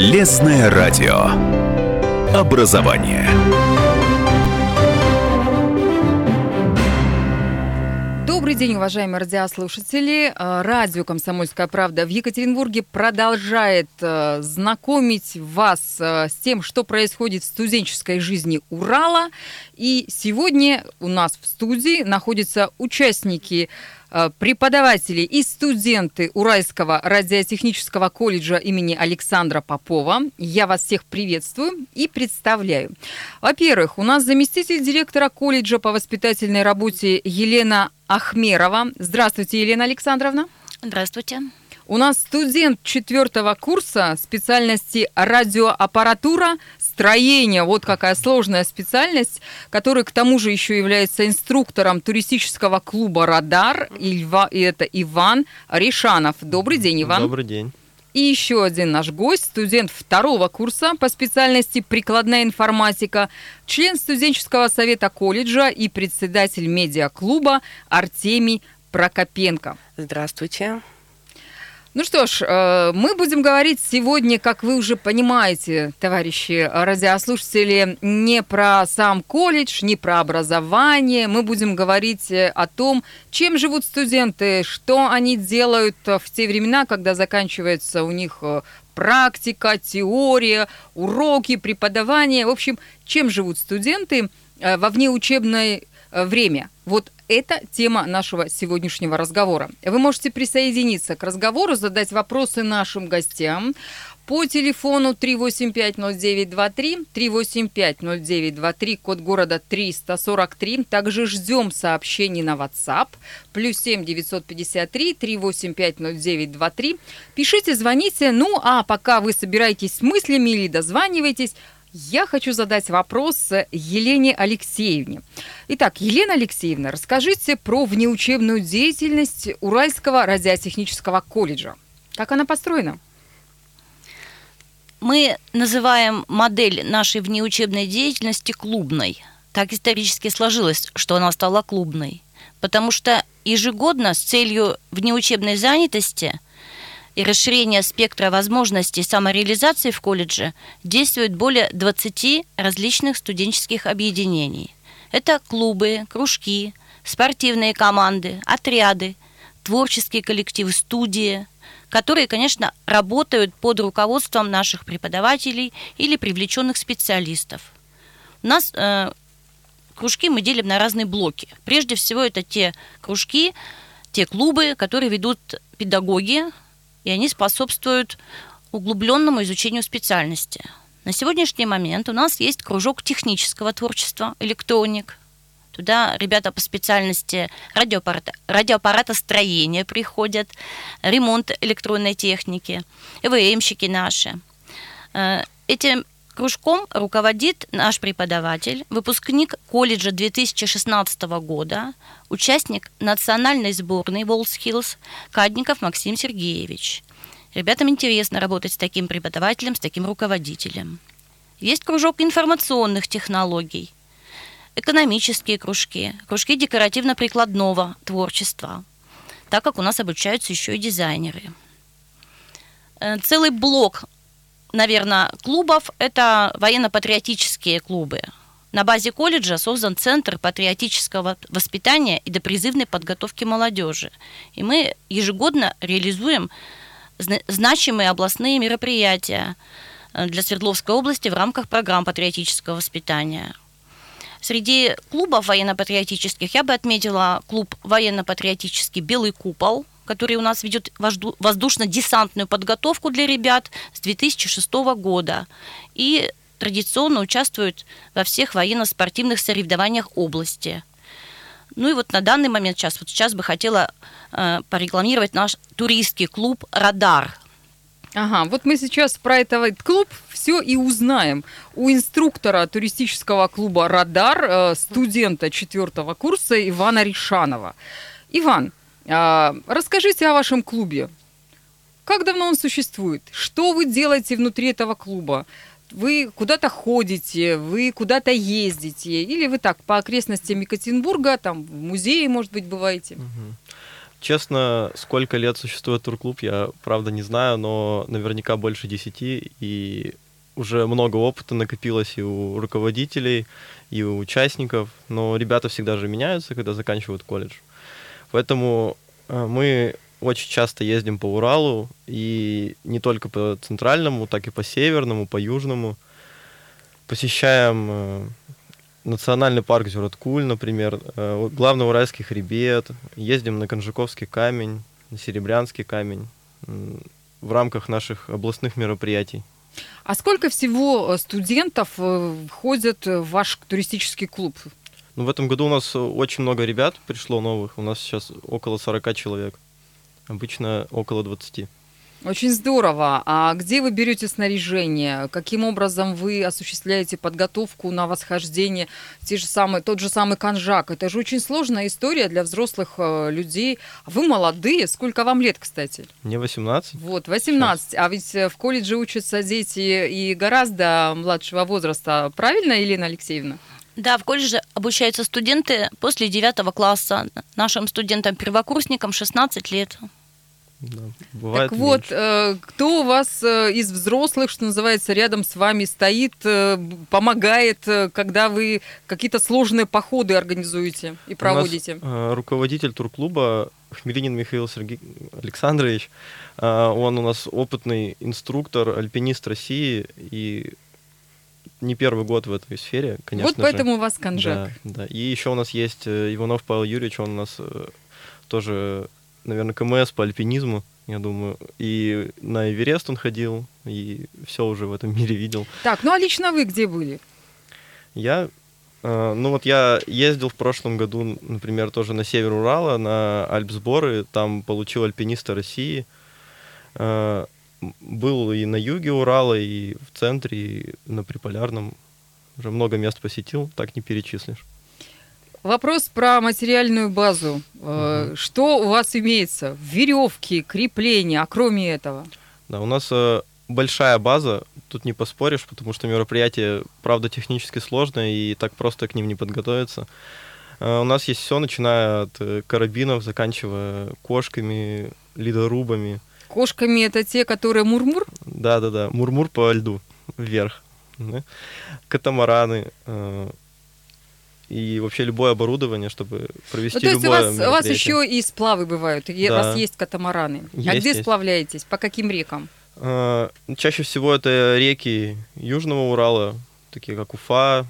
Полезное радио. Образование. Добрый день, уважаемые радиослушатели. Э, радио «Комсомольская правда» в Екатеринбурге продолжает э, знакомить вас э, с тем, что происходит в студенческой жизни Урала. И сегодня у нас в студии находятся участники преподаватели и студенты Уральского радиотехнического колледжа имени Александра Попова. Я вас всех приветствую и представляю. Во-первых, у нас заместитель директора колледжа по воспитательной работе Елена Ахмерова. Здравствуйте, Елена Александровна. Здравствуйте. У нас студент четвертого курса специальности радиоаппаратура строение. Вот какая сложная специальность, который к тому же еще является инструктором туристического клуба «Радар». И, и это Иван Ришанов. Добрый день, Иван. Добрый день. И еще один наш гость, студент второго курса по специальности прикладная информатика, член студенческого совета колледжа и председатель медиаклуба Артемий Прокопенко. Здравствуйте. Ну что ж, э, мы будем говорить сегодня, как вы уже понимаете, товарищи радиослушатели, не про сам колледж, не про образование. Мы будем говорить э, о том, чем живут студенты, что они делают в те времена, когда заканчивается у них э, практика, теория, уроки, преподавание. В общем, чем живут студенты во внеучебное время. Вот это тема нашего сегодняшнего разговора. Вы можете присоединиться к разговору, задать вопросы нашим гостям по телефону 3850923, 3850923, код города 343. Также ждем сообщений на WhatsApp, плюс 7 953 3850923. Пишите, звоните. Ну, а пока вы собираетесь с мыслями или дозваниваетесь, я хочу задать вопрос Елене Алексеевне. Итак, Елена Алексеевна, расскажите про внеучебную деятельность Уральского радиотехнического колледжа. Как она построена? Мы называем модель нашей внеучебной деятельности клубной. Так исторически сложилось, что она стала клубной. Потому что ежегодно с целью внеучебной занятости – и расширения спектра возможностей самореализации в колледже действует более 20 различных студенческих объединений. Это клубы, кружки, спортивные команды, отряды, творческие коллективы, студии, которые, конечно, работают под руководством наших преподавателей или привлеченных специалистов. У нас э, кружки мы делим на разные блоки. Прежде всего, это те кружки, те клубы, которые ведут педагоги, и они способствуют углубленному изучению специальности. На сегодняшний момент у нас есть кружок технического творчества «Электроник». Туда ребята по специальности радиоаппарата, радиоаппаратостроения приходят, ремонт электронной техники, ЭВМщики наши. Э, этим кружком руководит наш преподаватель, выпускник колледжа 2016 года, участник национальной сборной WorldSkills Кадников Максим Сергеевич. Ребятам интересно работать с таким преподавателем, с таким руководителем. Есть кружок информационных технологий, экономические кружки, кружки декоративно-прикладного творчества, так как у нас обучаются еще и дизайнеры. Э, целый блок, наверное, клубов – это военно-патриотические клубы – на базе колледжа создан Центр патриотического воспитания и допризывной подготовки молодежи. И мы ежегодно реализуем значимые областные мероприятия э, для Свердловской области в рамках программ патриотического воспитания. Среди клубов военно-патриотических я бы отметила клуб военно-патриотический «Белый купол», который у нас ведет воздушно-десантную подготовку для ребят с 2006 года. И традиционно участвуют во всех военно-спортивных соревнованиях области. Ну и вот на данный момент сейчас, вот сейчас бы хотела э, порекламировать наш туристский клуб «Радар». Ага, вот мы сейчас про этот клуб все и узнаем. У инструктора туристического клуба «Радар», э, студента четвертого курса Ивана Ришанова. Иван, расскажите о вашем клубе. Как давно он существует? Что вы делаете внутри этого клуба? вы куда-то ходите, вы куда-то ездите, или вы так по окрестностям Екатеринбурга, там в музее, может быть, бываете? Честно, сколько лет существует турклуб, я правда не знаю, но наверняка больше десяти, и уже много опыта накопилось и у руководителей, и у участников, но ребята всегда же меняются, когда заканчивают колледж. Поэтому э, мы очень часто ездим по Уралу, и не только по центральному, так и по северному, по южному. Посещаем э, национальный парк Зюраткуль, например, э, главный уральский хребет, ездим на Конжаковский камень, на Серебрянский камень в рамках наших областных мероприятий. А сколько всего студентов входят в ваш туристический клуб? Ну, в этом году у нас очень много ребят пришло новых. У нас сейчас около 40 человек. Обычно около 20. Очень здорово. А где вы берете снаряжение? Каким образом вы осуществляете подготовку на восхождение? Те же самые, тот же самый конжак. Это же очень сложная история для взрослых э, людей. Вы молодые. Сколько вам лет, кстати? Мне 18. Вот, 18. Сейчас. А ведь э, в колледже учатся дети и гораздо младшего возраста. Правильно, Елена Алексеевна? Да, в колледже обучаются студенты после 9 класса. Нашим студентам-первокурсникам 16 лет. Да, бывает так вот, э, кто у вас э, из взрослых, что называется, рядом с вами стоит, э, помогает, когда вы какие-то сложные походы организуете и проводите? У нас, руководитель турклуба Хмелинин Михаил Сергей Александрович. Он у нас опытный инструктор, альпинист России и не первый год в этой сфере, конечно Вот поэтому же. у вас конжак. Да, да. И еще у нас есть Иванов Павел Юрьевич, он у нас тоже наверное, КМС по альпинизму, я думаю. И на Эверест он ходил, и все уже в этом мире видел. Так, ну а лично вы где были? Я, э, ну вот я ездил в прошлом году, например, тоже на север Урала, на Альпсборы, там получил альпиниста России. Был и на юге Урала, и в центре, и на Приполярном. Уже много мест посетил, так не перечислишь. Вопрос про материальную базу. Угу. Что у вас имеется? Веревки, крепления, а кроме этого? Да, у нас э, большая база, тут не поспоришь, потому что мероприятие, правда, технически сложное, и так просто к ним не подготовиться. Э, у нас есть все, начиная от карабинов, заканчивая кошками, ледорубами. Кошками это те, которые мурмур? Да, да, да. Мурмур по льду вверх. Катамараны, и вообще любое оборудование, чтобы провести ну, то есть любое у вас, у вас еще и сплавы бывают, и да. у вас есть катамараны. А есть, а где есть. сплавляетесь? По каким рекам? А, чаще всего это реки Южного Урала, такие как Уфа,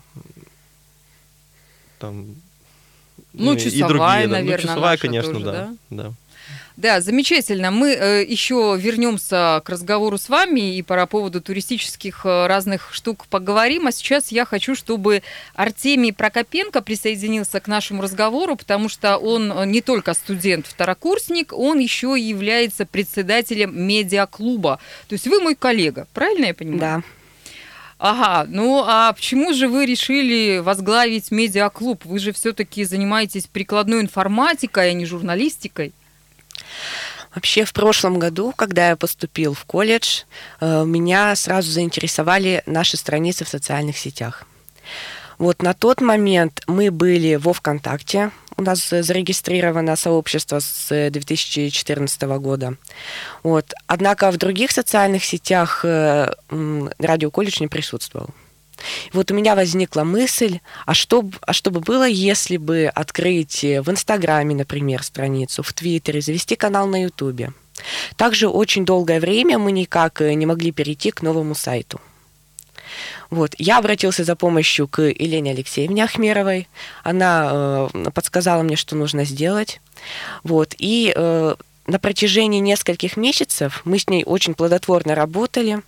там ну, ну часовая, и другие, наверное, да. ну, часовая, конечно, тоже, да, да. да. Да, замечательно. Мы э, еще вернемся к разговору с вами и по поводу туристических э, разных штук поговорим. А сейчас я хочу, чтобы Артемий Прокопенко присоединился к нашему разговору, потому что он э, не только студент-второкурсник, он еще и является председателем медиаклуба. То есть вы мой коллега, правильно я понимаю? Да. Ага, ну а почему же вы решили возглавить медиаклуб? Вы же все-таки занимаетесь прикладной информатикой, а не журналистикой. Вообще в прошлом году, когда я поступил в колледж, э, меня сразу заинтересовали наши страницы в социальных сетях. Вот на тот момент мы были во ВКонтакте, у нас зарегистрировано сообщество с 2014 года. Вот. Однако в других социальных сетях э, радио колледж не присутствовал. Вот у меня возникла мысль, а что, а что бы было, если бы открыть в Инстаграме, например, страницу, в Твиттере, завести канал на Ютубе. Также очень долгое время мы никак не могли перейти к новому сайту. Вот. Я обратился за помощью к Елене Алексеевне Ахмеровой. Она э, подсказала мне, что нужно сделать. Вот. И э, на протяжении нескольких месяцев мы с ней очень плодотворно работали.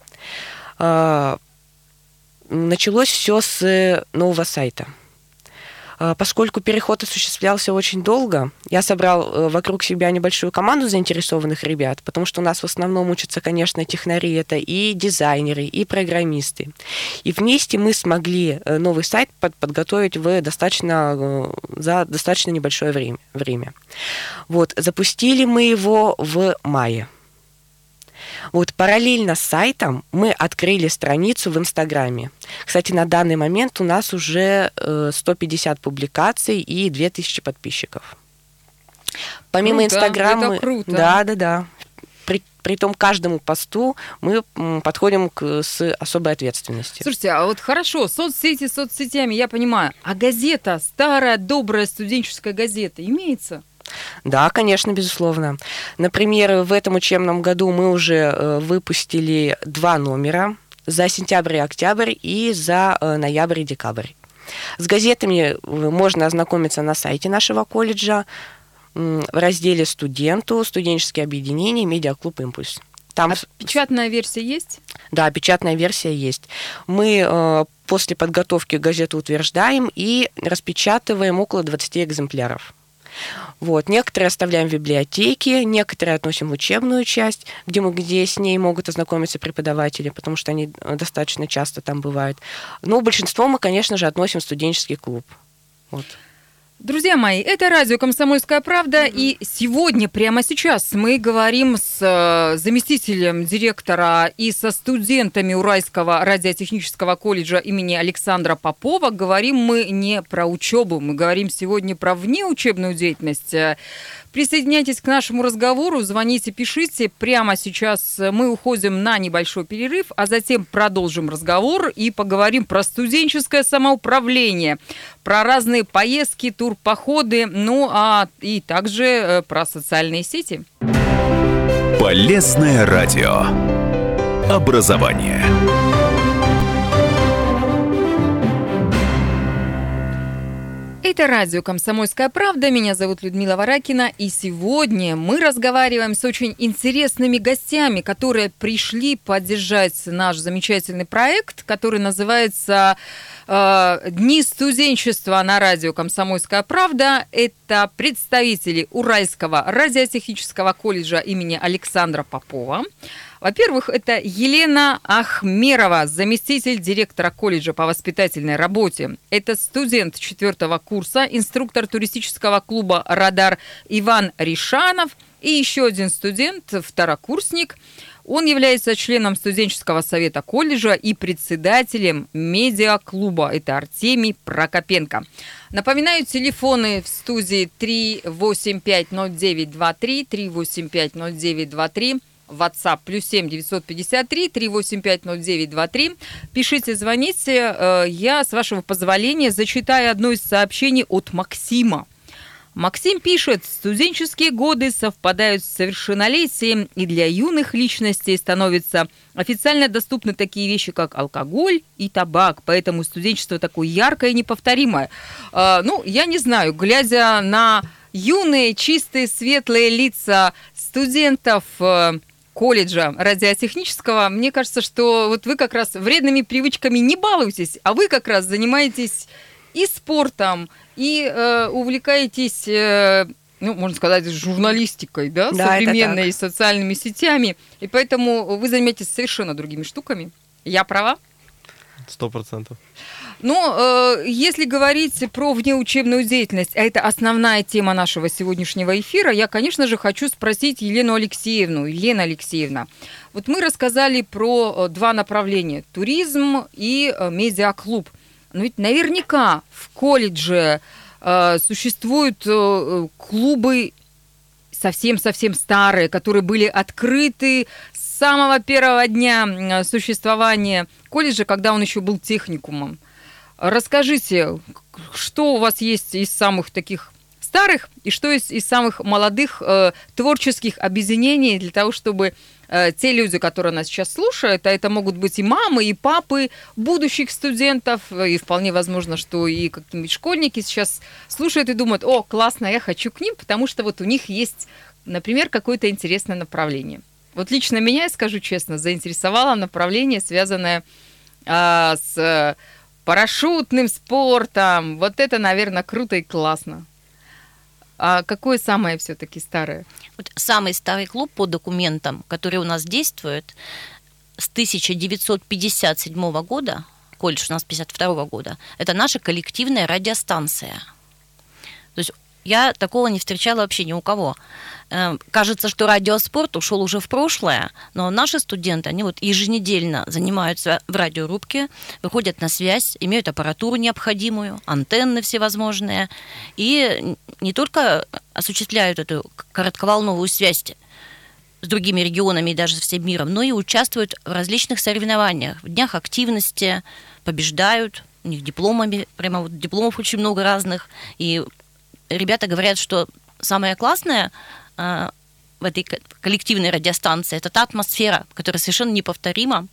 Э, началось все с э, нового сайта. А, поскольку переход осуществлялся очень долго, я собрал э, вокруг себя небольшую команду заинтересованных ребят, потому что у нас в основном учатся, конечно, технари, это и дизайнеры, и программисты. И вместе мы смогли э, новый сайт под, подготовить в достаточно, за достаточно небольшое время. Вот, запустили мы его в мае. Вот параллельно с сайтом мы открыли страницу в Инстаграме. Кстати, на данный момент у нас уже 150 э, публикаций и 2000 подписчиков. Помимо Круто, Инстаграма... Да, да, да. При, при том каждому посту мы подходим к, с особой ответственностью. Слушайте, а вот хорошо, соцсети соцсетями, я понимаю. А газета, старая, добрая студенческая газета, имеется? Да, конечно, безусловно. Например, в этом учебном году мы уже э, выпустили два номера за сентябрь и октябрь и за э, ноябрь и декабрь. С газетами э, можно ознакомиться на сайте нашего колледжа в разделе «Студенту», «Студенческие объединения», «Медиаклуб Импульс». Там, А печатная версия есть? да, печатная версия есть. Мы э, после подготовки газету утверждаем и распечатываем около 20 экземпляров. Вот. Некоторые оставляем в библиотеке, некоторые относим в учебную часть, где, мы, где с ней могут ознакомиться преподаватели, потому что они э, достаточно часто там бывают. Но большинство мы, конечно же, относим в студенческий клуб. Вот. Друзья мои, это радио «Комсомольская правда», и сегодня, прямо сейчас, мы говорим с э, заместителем директора и со студентами Уральского радиотехнического колледжа имени Александра Попова. Говорим мы не про учебу, мы говорим сегодня про внеучебную деятельность. Э, Присоединяйтесь к нашему разговору, звоните, пишите. Прямо сейчас мы уходим на небольшой перерыв, а затем продолжим разговор и поговорим про студенческое самоуправление, про разные поездки, турпоходы, ну а и также э, про социальные сети. Полезное радио. Образование. Это радио «Комсомольская правда». Меня зовут Людмила Варакина. И сегодня мы разговариваем с очень интересными гостями, которые пришли поддержать наш замечательный проект, который называется э, «Дни студенчества» на радио «Комсомольская правда». Это представители Уральского радиотехнического колледжа имени Александра Попова. Во-первых, это Елена Ахмерова, заместитель директора колледжа по воспитательной работе. Это студент четвертого курса, инструктор туристического клуба «Радар» Иван Ришанов. И еще один студент, второкурсник. Он является членом студенческого совета колледжа и председателем медиаклуба. Это Артемий Прокопенко. Напоминаю, телефоны в студии 3850923, 3850923, WhatsApp плюс 7 953 385 0923. Пишите, звоните. Э, Я, с вашего позволения, зачитаю одно из сообщений от Максима. Максим пишет, студенческие годы совпадают с совершеннолетием, и для юных личностей становятся официально доступны такие вещи, как алкоголь и табак, поэтому студенчество такое яркое и неповторимое. Э, Ну, я не знаю, глядя на юные, чистые, светлые лица студентов э, колледжа радиотехнического, мне кажется, что вот вы как раз вредными привычками не балуетесь, а вы как раз занимаетесь и спортом, и э, увлекаетесь, э, ну, можно сказать, журналистикой, да, Да, современной, и социальными сетями, и поэтому вы занимаетесь совершенно другими штуками. Я права? Сто процентов. Но э, если говорить про внеучебную деятельность, а это основная тема нашего сегодняшнего эфира, я, конечно же, хочу спросить Елену Алексеевну. Елена Алексеевна, вот мы рассказали про э, два направления – туризм и э, медиаклуб. Но ведь наверняка в колледже э, существуют э, клубы совсем-совсем старые, которые были открыты с самого первого дня существования колледжа, когда он еще был техникумом. Расскажите, что у вас есть из самых таких старых и что из, из самых молодых э, творческих объединений для того, чтобы э, те люди, которые нас сейчас слушают, а это могут быть и мамы, и папы будущих студентов, э, и вполне возможно, что и какие-нибудь школьники сейчас слушают и думают, о, классно, я хочу к ним, потому что вот у них есть, например, какое-то интересное направление. Вот лично меня, я скажу честно, заинтересовало направление, связанное а, с э, парашютным спортом. Вот это, наверное, круто и классно. А какое самое все-таки старое? Вот самый старый клуб по документам, который у нас действует, с 1957 года, колледж у нас 52 года, это наша коллективная радиостанция. То есть я такого не встречала вообще ни у кого. Э, кажется, что радиоспорт ушел уже в прошлое, но наши студенты, они вот еженедельно занимаются в радиорубке, выходят на связь, имеют аппаратуру необходимую, антенны всевозможные, и не только осуществляют эту коротковолновую связь с другими регионами и даже всем миром, но и участвуют в различных соревнованиях, в днях активности, побеждают, у них дипломами, прямо вот дипломов очень много разных, и ребята говорят, что самое классное э, в этой коллективной радиостанции это та атмосфера, которая совершенно неповторима,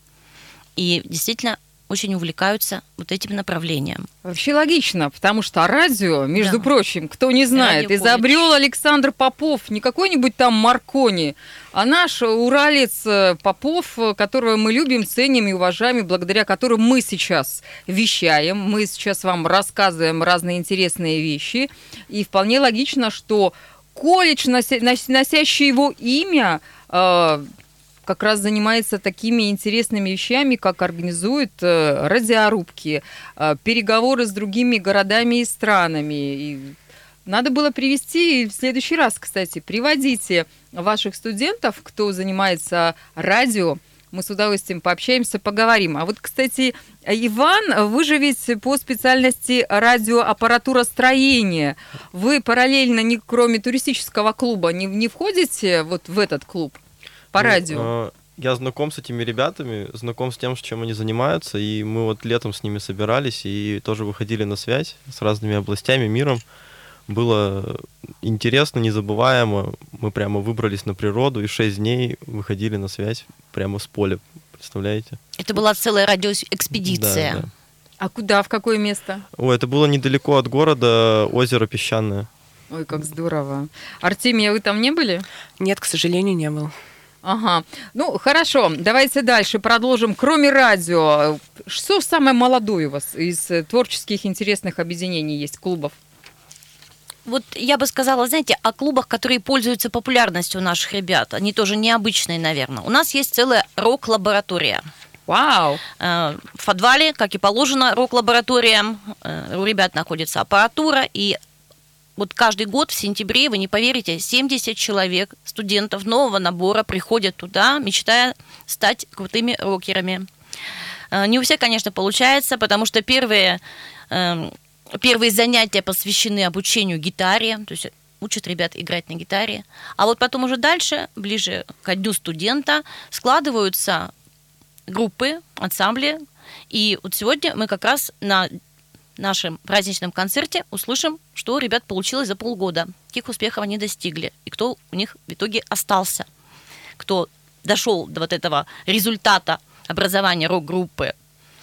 и действительно очень увлекаются вот этим направлением. Вообще логично, потому что радио, между да. прочим, кто не знает, изобрел Александр Попов, не какой-нибудь там Маркони, а наш уралец э, Попов, которого мы любим, ценим и уважаем, и благодаря которому мы сейчас вещаем, мы сейчас вам рассказываем разные интересные вещи, и вполне логично, что колледж, носящий его имя, э, как раз занимается такими интересными вещами, как организует э, радиорубки, э, переговоры с другими городами и странами. И надо было привести в следующий раз, кстати, приводите ваших студентов, кто занимается радио, мы с удовольствием пообщаемся, поговорим. А вот, кстати, Иван, вы же ведь по специальности радиоаппаратура строения. Вы параллельно, не, кроме туристического клуба, не, не входите вот в этот клуб? По ну, радио? Э, я знаком с этими ребятами, знаком с тем, чем они занимаются, и мы вот летом с ними собирались и тоже выходили на связь с разными областями, миром. Было интересно, незабываемо. Мы прямо выбрались на природу и шесть дней выходили на связь прямо с поля. Представляете? Это была целая радиоэкспедиция. Да, да. А куда, в какое место? О, это было недалеко от города, озеро Песчаное. Ой, как здорово. Артемия, вы там не были? Нет, к сожалению, не был. Ага. Ну, хорошо, давайте дальше продолжим. Кроме радио, что самое молодое у вас из э, творческих интересных объединений есть, клубов? Вот я бы сказала, знаете, о клубах, которые пользуются популярностью у наших ребят. Они тоже необычные, наверное. У нас есть целая рок-лаборатория. Вау! Э, в подвале, как и положено рок-лабораториям, э, у ребят находится аппаратура, и вот каждый год в сентябре, вы не поверите, 70 человек, студентов нового набора приходят туда, мечтая стать крутыми рокерами. Э, не у всех, конечно, получается, потому что первые, эм, первые занятия посвящены обучению гитаре, то есть учат ребят играть на гитаре. А вот потом уже дальше, ближе к дню студента, складываются группы, ансамбли. И вот сегодня мы как раз на нашем праздничном концерте услышим, что у ребят получилось за полгода, каких успехов они достигли, и кто у них в итоге остался, кто дошел до вот этого результата образования рок-группы.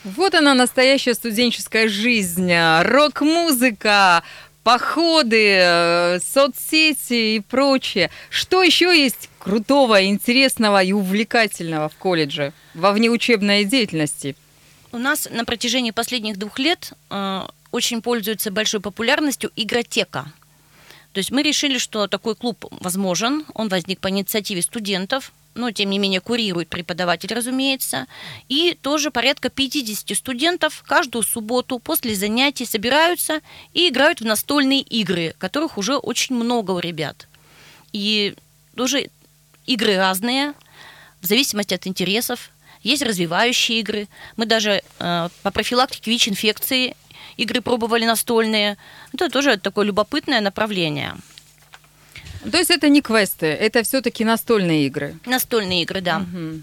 Вот она, настоящая студенческая жизнь, рок-музыка, походы, э, соцсети и прочее. Что еще есть крутого, интересного и увлекательного в колледже во внеучебной деятельности? У нас на протяжении последних двух лет э, очень пользуется большой популярностью игротека. То есть мы решили, что такой клуб возможен. Он возник по инициативе студентов, но тем не менее курирует преподаватель, разумеется. И тоже порядка 50 студентов каждую субботу после занятий собираются и играют в настольные игры, которых уже очень много у ребят. И тоже игры разные, в зависимости от интересов есть развивающие игры. Мы даже э, по профилактике ВИЧ-инфекции игры пробовали настольные. Это тоже такое любопытное направление. То есть это не квесты, это все-таки настольные игры. Настольные игры, да. Угу.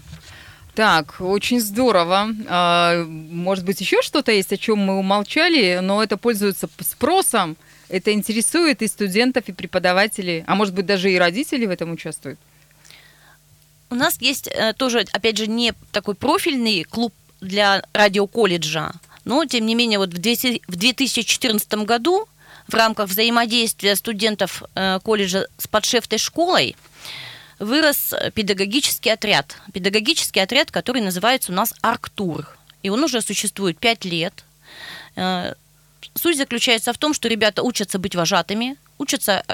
Так, очень здорово. А, может быть, еще что-то есть, о чем мы умолчали, но это пользуется спросом. Это интересует и студентов, и преподавателей, а может быть, даже и родители в этом участвуют. У нас есть э, тоже, опять же, не такой профильный клуб для радиоколледжа, но, тем не менее, вот в 2014 году в рамках взаимодействия студентов э, колледжа с подшефтой школой вырос педагогический отряд. Педагогический отряд, который называется у нас «Арктур». И он уже существует 5 лет. Э, суть заключается в том, что ребята учатся быть вожатыми, учатся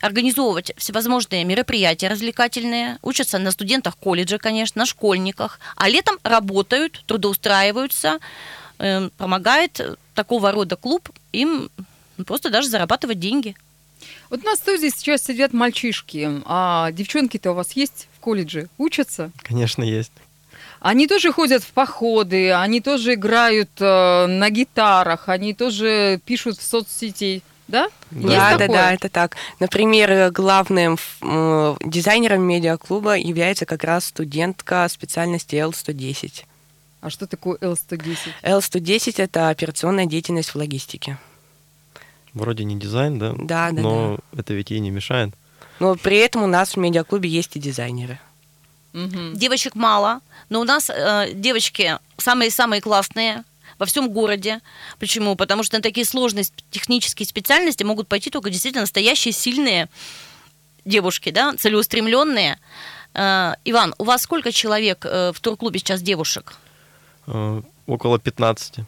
организовывать всевозможные мероприятия развлекательные, учатся на студентах колледжа, конечно, на школьниках, а летом работают, трудоустраиваются, эм, помогает такого рода клуб им просто даже зарабатывать деньги. Вот на студии сейчас сидят мальчишки, а девчонки-то у вас есть в колледже? Учатся? Конечно, есть. Они тоже ходят в походы, они тоже играют э, на гитарах, они тоже пишут в соцсети, да? Да. Есть Да, да, такое? да, это так. Например, главным ф- м, дизайнером медиаклуба является как раз студентка специальности L110. А что такое L110? L110 – это операционная деятельность в логистике. Вроде не дизайн, да? Да, да, Но это ведь ей не мешает. Но при этом у нас в медиаклубе есть и дизайнеры. Мгм. Девочек мало, но у нас э, девочки самые-самые классные во всем городе. Почему? Потому что на такие сложные технические специальности могут пойти только действительно настоящие сильные девушки, да, целеустремленные. Э, Иван, у вас сколько человек э, в турклубе сейчас девушек? Э, Около 15.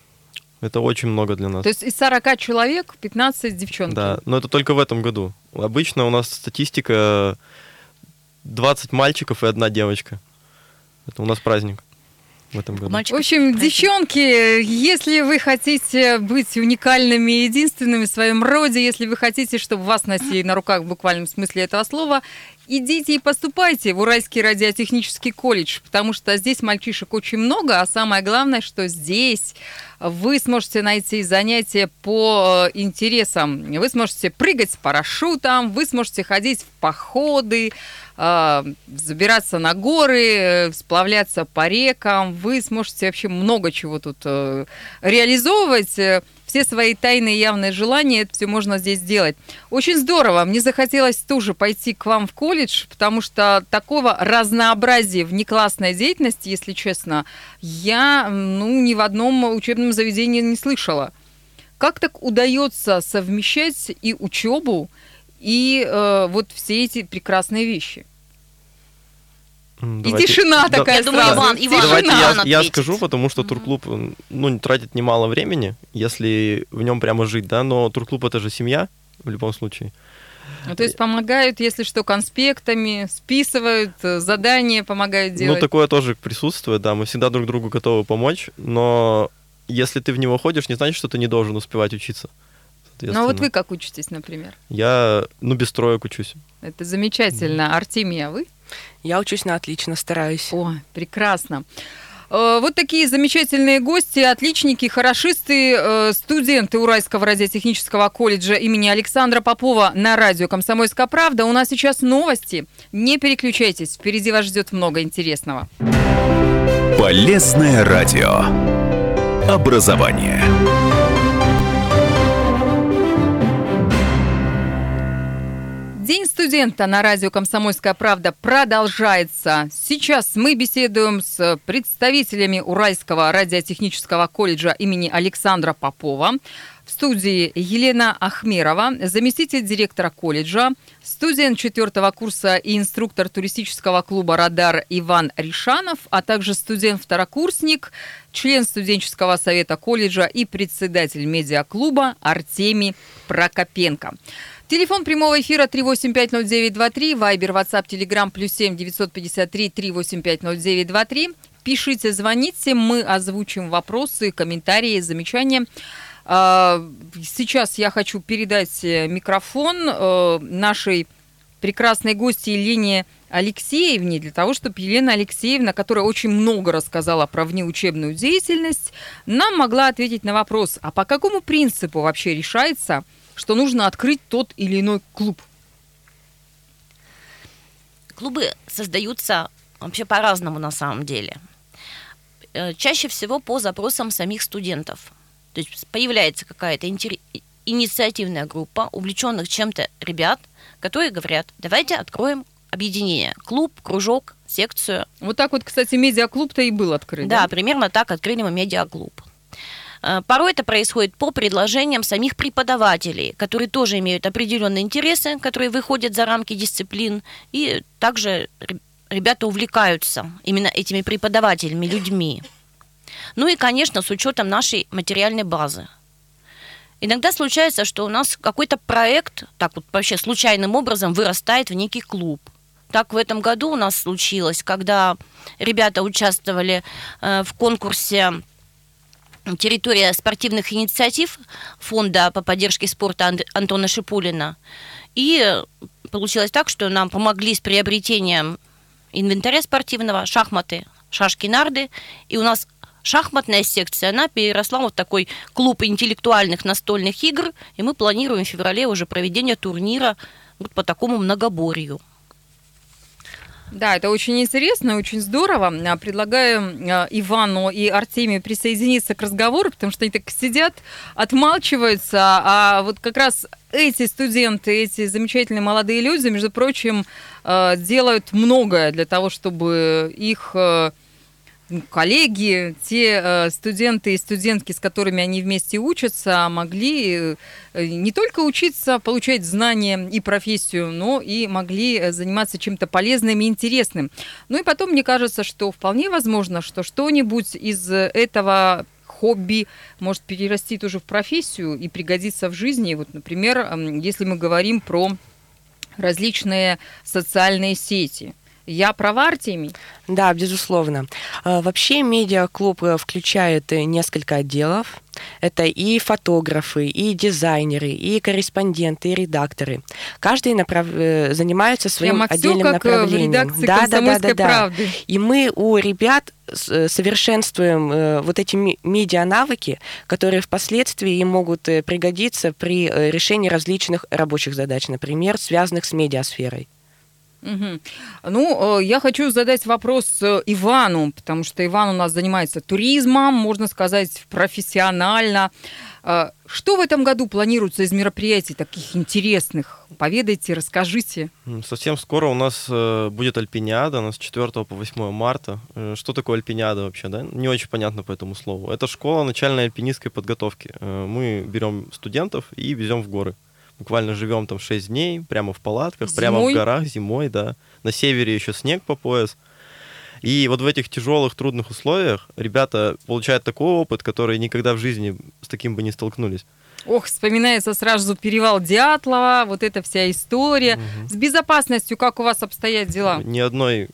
Это очень много для нас. То есть из 40 человек 15 девчонки. Да, но это только в этом году. Обычно у нас статистика 20 мальчиков и одна девочка. Это у нас праздник в этом году. В Мальчиков? общем, Простите. девчонки, если вы хотите быть уникальными и единственными в своем роде, если вы хотите, чтобы вас носили на руках в буквальном смысле этого слова, идите и поступайте в Уральский радиотехнический колледж, потому что здесь мальчишек очень много, а самое главное, что здесь вы сможете найти занятия по э, интересам. Вы сможете прыгать с парашютом, вы сможете ходить в походы, забираться на горы, э, сплавляться по рекам. Вы сможете вообще много чего тут э, реализовывать. Э, Все свои тайные явные желания, это все можно здесь сделать. Очень здорово. Мне захотелось тоже пойти к вам в колледж, потому что такого разнообразия внеклассной деятельности, если честно, я ну, ни в одном учебном заведении не слышала. Как так удается совмещать и учебу, и э, вот все эти прекрасные вещи? М, И давайте- тишина да- такая Я думаю. Иван- Иван-. Давайте я, Иван я ответит. скажу, потому что турклуб ну, тратит немало времени, если в нем прямо жить, да, но турклуб это же семья в любом случае. Ну, то есть помогают, если что, конспектами, списывают, э, задания помогают делать. Ну, такое тоже присутствует, да, мы всегда друг другу готовы помочь, но если ты в него ходишь, не значит, что ты не должен успевать учиться. Ну, а вот вы как учитесь, например? Я, ну, без троек учусь. Это замечательно. Артемия, а вы? Я учусь на отлично, стараюсь. О, прекрасно. Э, Вот такие замечательные гости, отличники, хорошисты, э, студенты Уральского радиотехнического колледжа имени Александра Попова на радио «Комсомольская правда». У нас сейчас новости. Не переключайтесь, впереди вас ждет много интересного. Полезное радио. Образование. Студента на радио «Комсомольская правда» продолжается. Сейчас мы беседуем с представителями Уральского радиотехнического колледжа имени Александра Попова. В студии Елена Ахмерова, заместитель директора колледжа, студент четвертого курса и инструктор туристического клуба «Радар» Иван Ришанов, а также студент-второкурсник, член студенческого совета колледжа и председатель медиаклуба Артемий Прокопенко. Телефон прямого эфира 3850923, Вайбер, WhatsApp, Telegram, плюс 7 953 3850923. Пишите, звоните, мы озвучим вопросы, комментарии, замечания. А, Сейчас я хочу передать э, микрофон э, нашей прекрасной гости Елене Алексеевне, для того, чтобы Елена Алексеевна, которая очень много рассказала про внеучебную деятельность, нам могла ответить на вопрос, а по какому принципу вообще решается, что нужно открыть тот или иной клуб? Клубы создаются вообще по-разному на самом деле. Э, Чаще всего по запросам самих студентов. То есть появляется какая-то инициативная группа увлеченных чем-то ребят, которые говорят, давайте откроем объединение, клуб, кружок, секцию. Вот так вот, кстати, медиаклуб-то и был открыт. Да, примерно так открыли мы медиаклуб. Э, Порой это происходит по предложениям самих преподавателей, которые тоже имеют определенные интересы, которые выходят за рамки дисциплин, и также ре- ребята увлекаются именно этими преподавателями, людьми. Ну и, конечно, с учетом нашей материальной базы. Иногда случается, что у нас какой-то проект, так вот вообще случайным образом вырастает в некий клуб. Так в этом году у нас случилось, когда ребята участвовали э, в конкурсе «Территория спортивных инициатив» фонда по поддержке спорта Антона Шипулина. И получилось так, что нам помогли с приобретением инвентаря спортивного, шахматы, шашки, нарды. И у нас шахматная секция, она переросла вот такой клуб интеллектуальных настольных игр, и мы планируем в феврале уже проведение турнира вот по такому многоборью. Да, это очень интересно, очень здорово. А, предлагаю а, Ивану и Артемию присоединиться к разговору, потому что они так сидят, отмалчиваются, а вот как раз эти студенты, эти замечательные молодые люди, между прочим, а, делают многое для того, чтобы их коллеги, те э, студенты и студентки, с которыми они вместе учатся, могли э, не только учиться, получать знания и профессию, но и могли э, заниматься чем-то полезным и интересным. Ну и потом, мне кажется, что вполне возможно, что что-нибудь из этого хобби может перерасти тоже в профессию и пригодиться в жизни. Вот, например, если мы говорим про различные социальные сети – я права, Артемий? Да, безусловно. А, вообще медиаклуб э, включает э, несколько отделов. Это и фотографы, и дизайнеры, и корреспонденты, и редакторы. Каждый направ... Э, занимается своим Прямо отдельным как направлением. В редакции да, да, да, да, да. Правды. И мы у ребят совершенствуем вот эти медиа-навыки, которые впоследствии им могут пригодиться при решении различных рабочих задач, например, связанных с медиасферой. Угу. Ну, э, я хочу задать вопрос э, Ивану, потому что Иван у нас занимается туризмом, можно сказать, профессионально. Э, что в этом году планируется из мероприятий таких интересных? Поведайте, расскажите. Совсем скоро у нас будет Альпиниада, у нас с 4 по 8 марта. Что такое Альпиниада вообще, да? Не очень понятно по этому слову. Это школа начальной альпинистской подготовки. Мы берем студентов и везем в горы буквально живем там 6 дней, прямо в палатках, зимой? прямо в горах, зимой, да. На севере еще снег по пояс. И вот в этих тяжелых, трудных условиях ребята получают такой опыт, который никогда в жизни с таким бы не столкнулись. Ох, вспоминается сразу перевал Дятлова, вот эта вся история. Угу. С безопасностью как у вас обстоят дела? Ни одной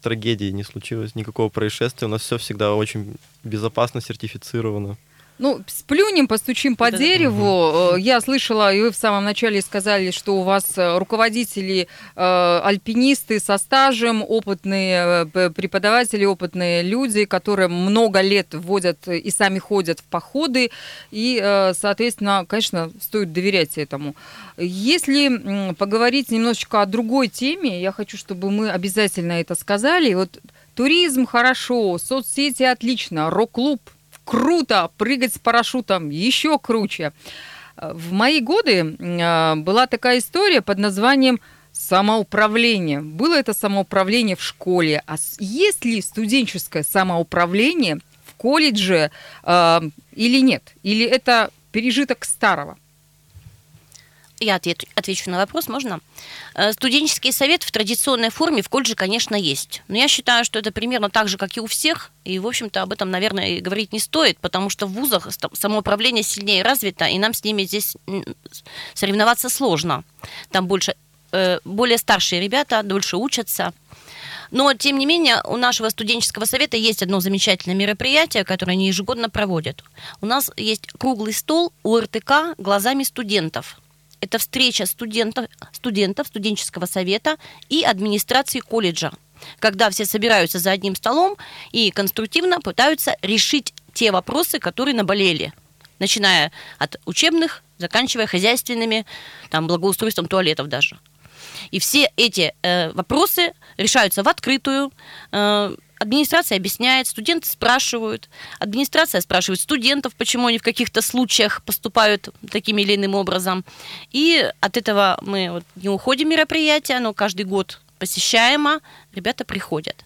трагедии не случилось, никакого происшествия. У нас все всегда очень безопасно сертифицировано. Ну, сплюнем, постучим по да. дереву. Угу. Я слышала, и вы в самом начале сказали, что у вас э, руководители э, альпинисты со стажем, опытные э, преподаватели, опытные люди, которые много лет вводят и сами ходят в походы. И, э, соответственно, конечно, стоит доверять этому. Если поговорить немножечко о другой теме, я хочу, чтобы мы обязательно это сказали. Вот туризм хорошо, соцсети отлично, рок-клуб круто, прыгать с парашютом еще круче. В мои годы а, была такая история под названием самоуправление. Было это самоуправление в школе. А есть ли студенческое самоуправление в колледже э, или нет? Или это пережиток старого? Я ответ, отвечу на вопрос, можно? Э, студенческий совет в традиционной форме в колледже, конечно, есть. Но я считаю, что это примерно так же, как и у всех. И, в общем-то, об этом, наверное, говорить не стоит, потому что в вузах самоуправление сильнее развито, и нам с ними здесь соревноваться сложно. Там больше, э, более старшие ребята, дольше учатся. Но, тем не менее, у нашего студенческого совета есть одно замечательное мероприятие, которое они ежегодно проводят. У нас есть круглый стол у РТК глазами студентов – это встреча студентов, студентов студенческого совета и администрации колледжа, когда все собираются за одним столом и конструктивно пытаются решить те вопросы, которые наболели, начиная от учебных, заканчивая хозяйственными, там, благоустройством туалетов даже. И все эти э, вопросы решаются в открытую, э, Администрация объясняет, студенты спрашивают, администрация спрашивает студентов, почему они в каких-то случаях поступают таким или иным образом. И от этого мы вот не уходим мероприятия, оно каждый год посещаемо, ребята приходят.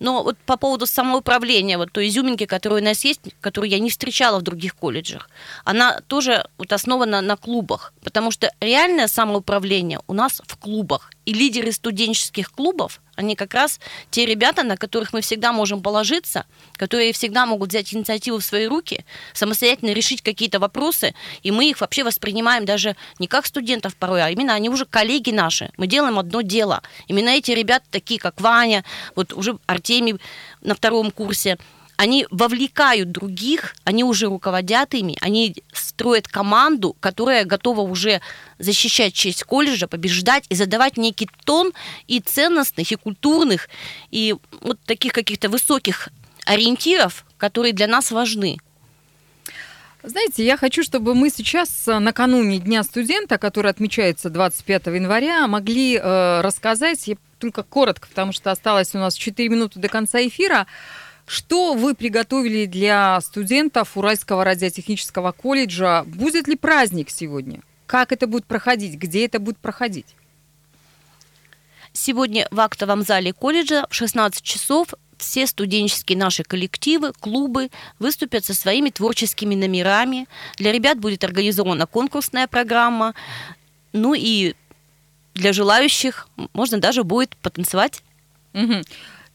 Но вот по поводу самоуправления, вот той изюминки, которая у нас есть, которую я не встречала в других колледжах, она тоже вот основана на клубах, потому что реальное самоуправление у нас в клубах. И лидеры студенческих клубов, они как раз те ребята, на которых мы всегда можем положиться, которые всегда могут взять инициативу в свои руки, самостоятельно решить какие-то вопросы, и мы их вообще воспринимаем даже не как студентов порой, а именно они уже коллеги наши. Мы делаем одно дело. Именно эти ребята, такие как Ваня, вот уже Артемий на втором курсе, они вовлекают других, они уже руководят ими, они строят команду, которая готова уже защищать честь колледжа, побеждать и задавать некий тон и ценностных, и культурных, и вот таких каких-то высоких ориентиров, которые для нас важны. Знаете, я хочу, чтобы мы сейчас э, накануне Дня студента, который отмечается 25 января, могли э, рассказать, я только коротко, потому что осталось у нас 4 минуты до конца эфира, что вы приготовили для студентов Уральского радиотехнического колледжа? Будет ли праздник сегодня? Как это будет проходить? Где это будет проходить? Сегодня в актовом зале колледжа в 16 часов все студенческие наши коллективы, клубы выступят со своими творческими номерами. Для ребят будет организована конкурсная программа. Ну и для желающих можно даже будет потанцевать. Угу.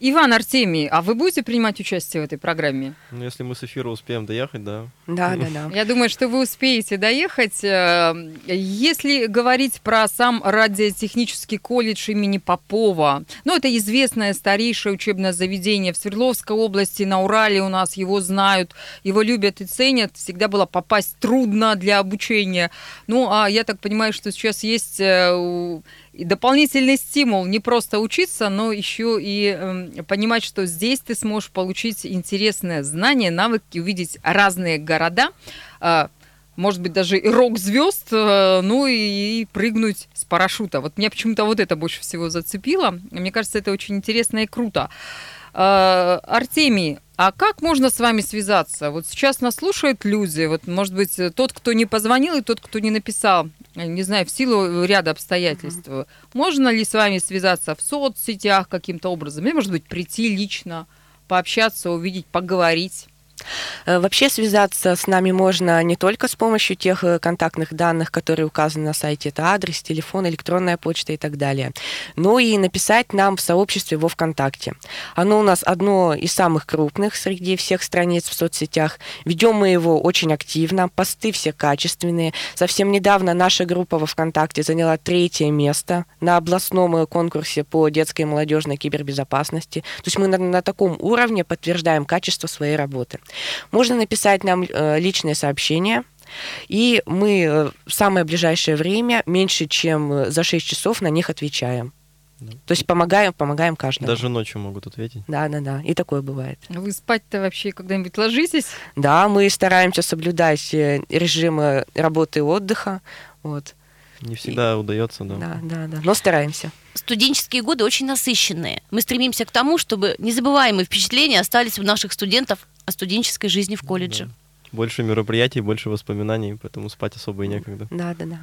Иван Артемий, а вы будете принимать участие в этой программе? Ну, если мы с эфира успеем доехать, да. Да, да, да. Я думаю, что вы успеете доехать. Э, если говорить про сам радиотехнический колледж имени Попова, ну, это известное старейшее учебное заведение в Свердловской области, на Урале у нас его знают, его любят и ценят. Всегда было попасть трудно для обучения. Ну, а я так понимаю, что сейчас есть э, и дополнительный стимул не просто учиться, но еще и э, понимать, что здесь ты сможешь получить интересные знания, навыки, увидеть разные города, э, может быть, даже и рок-звезд, э, ну и, и прыгнуть с парашюта. Вот меня почему-то вот это больше всего зацепило. Мне кажется, это очень интересно и круто. Артемий, а как можно с вами связаться? Вот сейчас нас слушают люди, вот, может быть, тот, кто не позвонил, и тот, кто не написал, не знаю, в силу ряда обстоятельств. Uh-huh. Можно ли с вами связаться в соцсетях каким-то образом? Или, может быть, прийти лично, пообщаться, увидеть, поговорить? Э, вообще связаться с нами можно не только с помощью тех э, контактных данных, которые указаны на сайте, это адрес, телефон, электронная почта и так далее, но и написать нам в сообществе во ВКонтакте. Оно у нас одно из самых крупных среди всех страниц в соцсетях. Ведем мы его очень активно, посты все качественные. Совсем недавно наша группа во ВКонтакте заняла третье место на областном э, конкурсе по детской и молодежной кибербезопасности. То есть мы на, на таком уровне подтверждаем качество своей работы. Можно написать нам э, личное сообщение, и мы э, в самое ближайшее время, меньше чем э, за 6 часов, на них отвечаем. Да. То есть помогаем, помогаем каждому. Даже ночью могут ответить. Да, да, да. И такое бывает. Вы спать-то вообще когда-нибудь ложитесь? Да, мы стараемся соблюдать режим работы и отдыха. Вот. Не всегда и... удается, да. Да, да, да. Но стараемся. Студенческие годы очень насыщенные. Мы стремимся к тому, чтобы незабываемые впечатления остались у наших студентов о студенческой жизни в колледже. Да. Больше мероприятий, больше воспоминаний, поэтому спать особо и некогда. Да, да, да.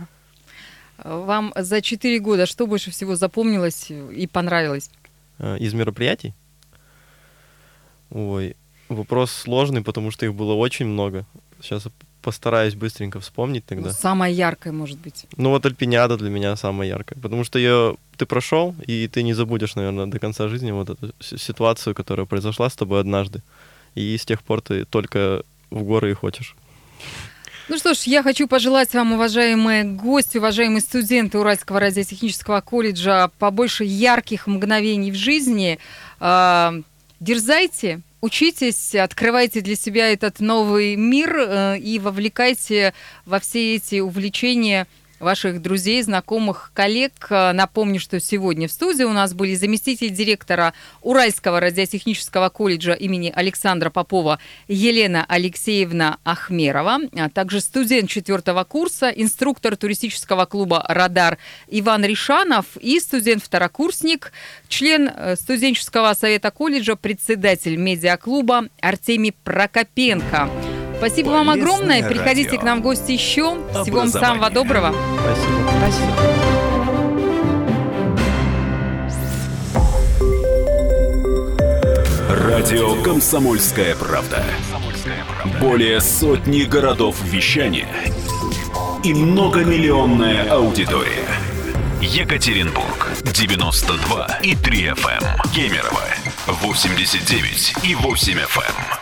Вам за четыре года что больше всего запомнилось и понравилось? А, из мероприятий? Ой, вопрос сложный, потому что их было очень много. Сейчас постараюсь быстренько вспомнить тогда. Ну, самая яркая, может быть. Ну вот Альпиниада для меня самая яркая, потому что ее ты прошел, и ты не забудешь, наверное, до конца жизни вот эту ситуацию, которая произошла с тобой однажды и с тех пор ты только в горы и хочешь. Ну что ж, я хочу пожелать вам, уважаемые гости, уважаемые студенты Уральского радиотехнического колледжа, побольше ярких мгновений в жизни. А, дерзайте, учитесь, открывайте для себя этот новый мир э, и вовлекайте во все эти увлечения – ваших друзей, знакомых, коллег. Напомню, что сегодня в студии у нас были заместитель директора Уральского радиотехнического колледжа имени Александра Попова Елена Алексеевна Ахмерова, а также студент четвертого курса, инструктор туристического клуба «Радар» Иван Ришанов и студент-второкурсник, член э, студенческого совета колледжа, председатель медиаклуба Артемий Прокопенко. Спасибо вам огромное. Приходите к нам в гости еще. Всего вам самого доброго. Спасибо. Спасибо. Радио «Комсомольская правда». Более сотни городов вещания и многомиллионная аудитория. Екатеринбург 92 и 3 FM. Эм. Кемерово 89 и 8 FM.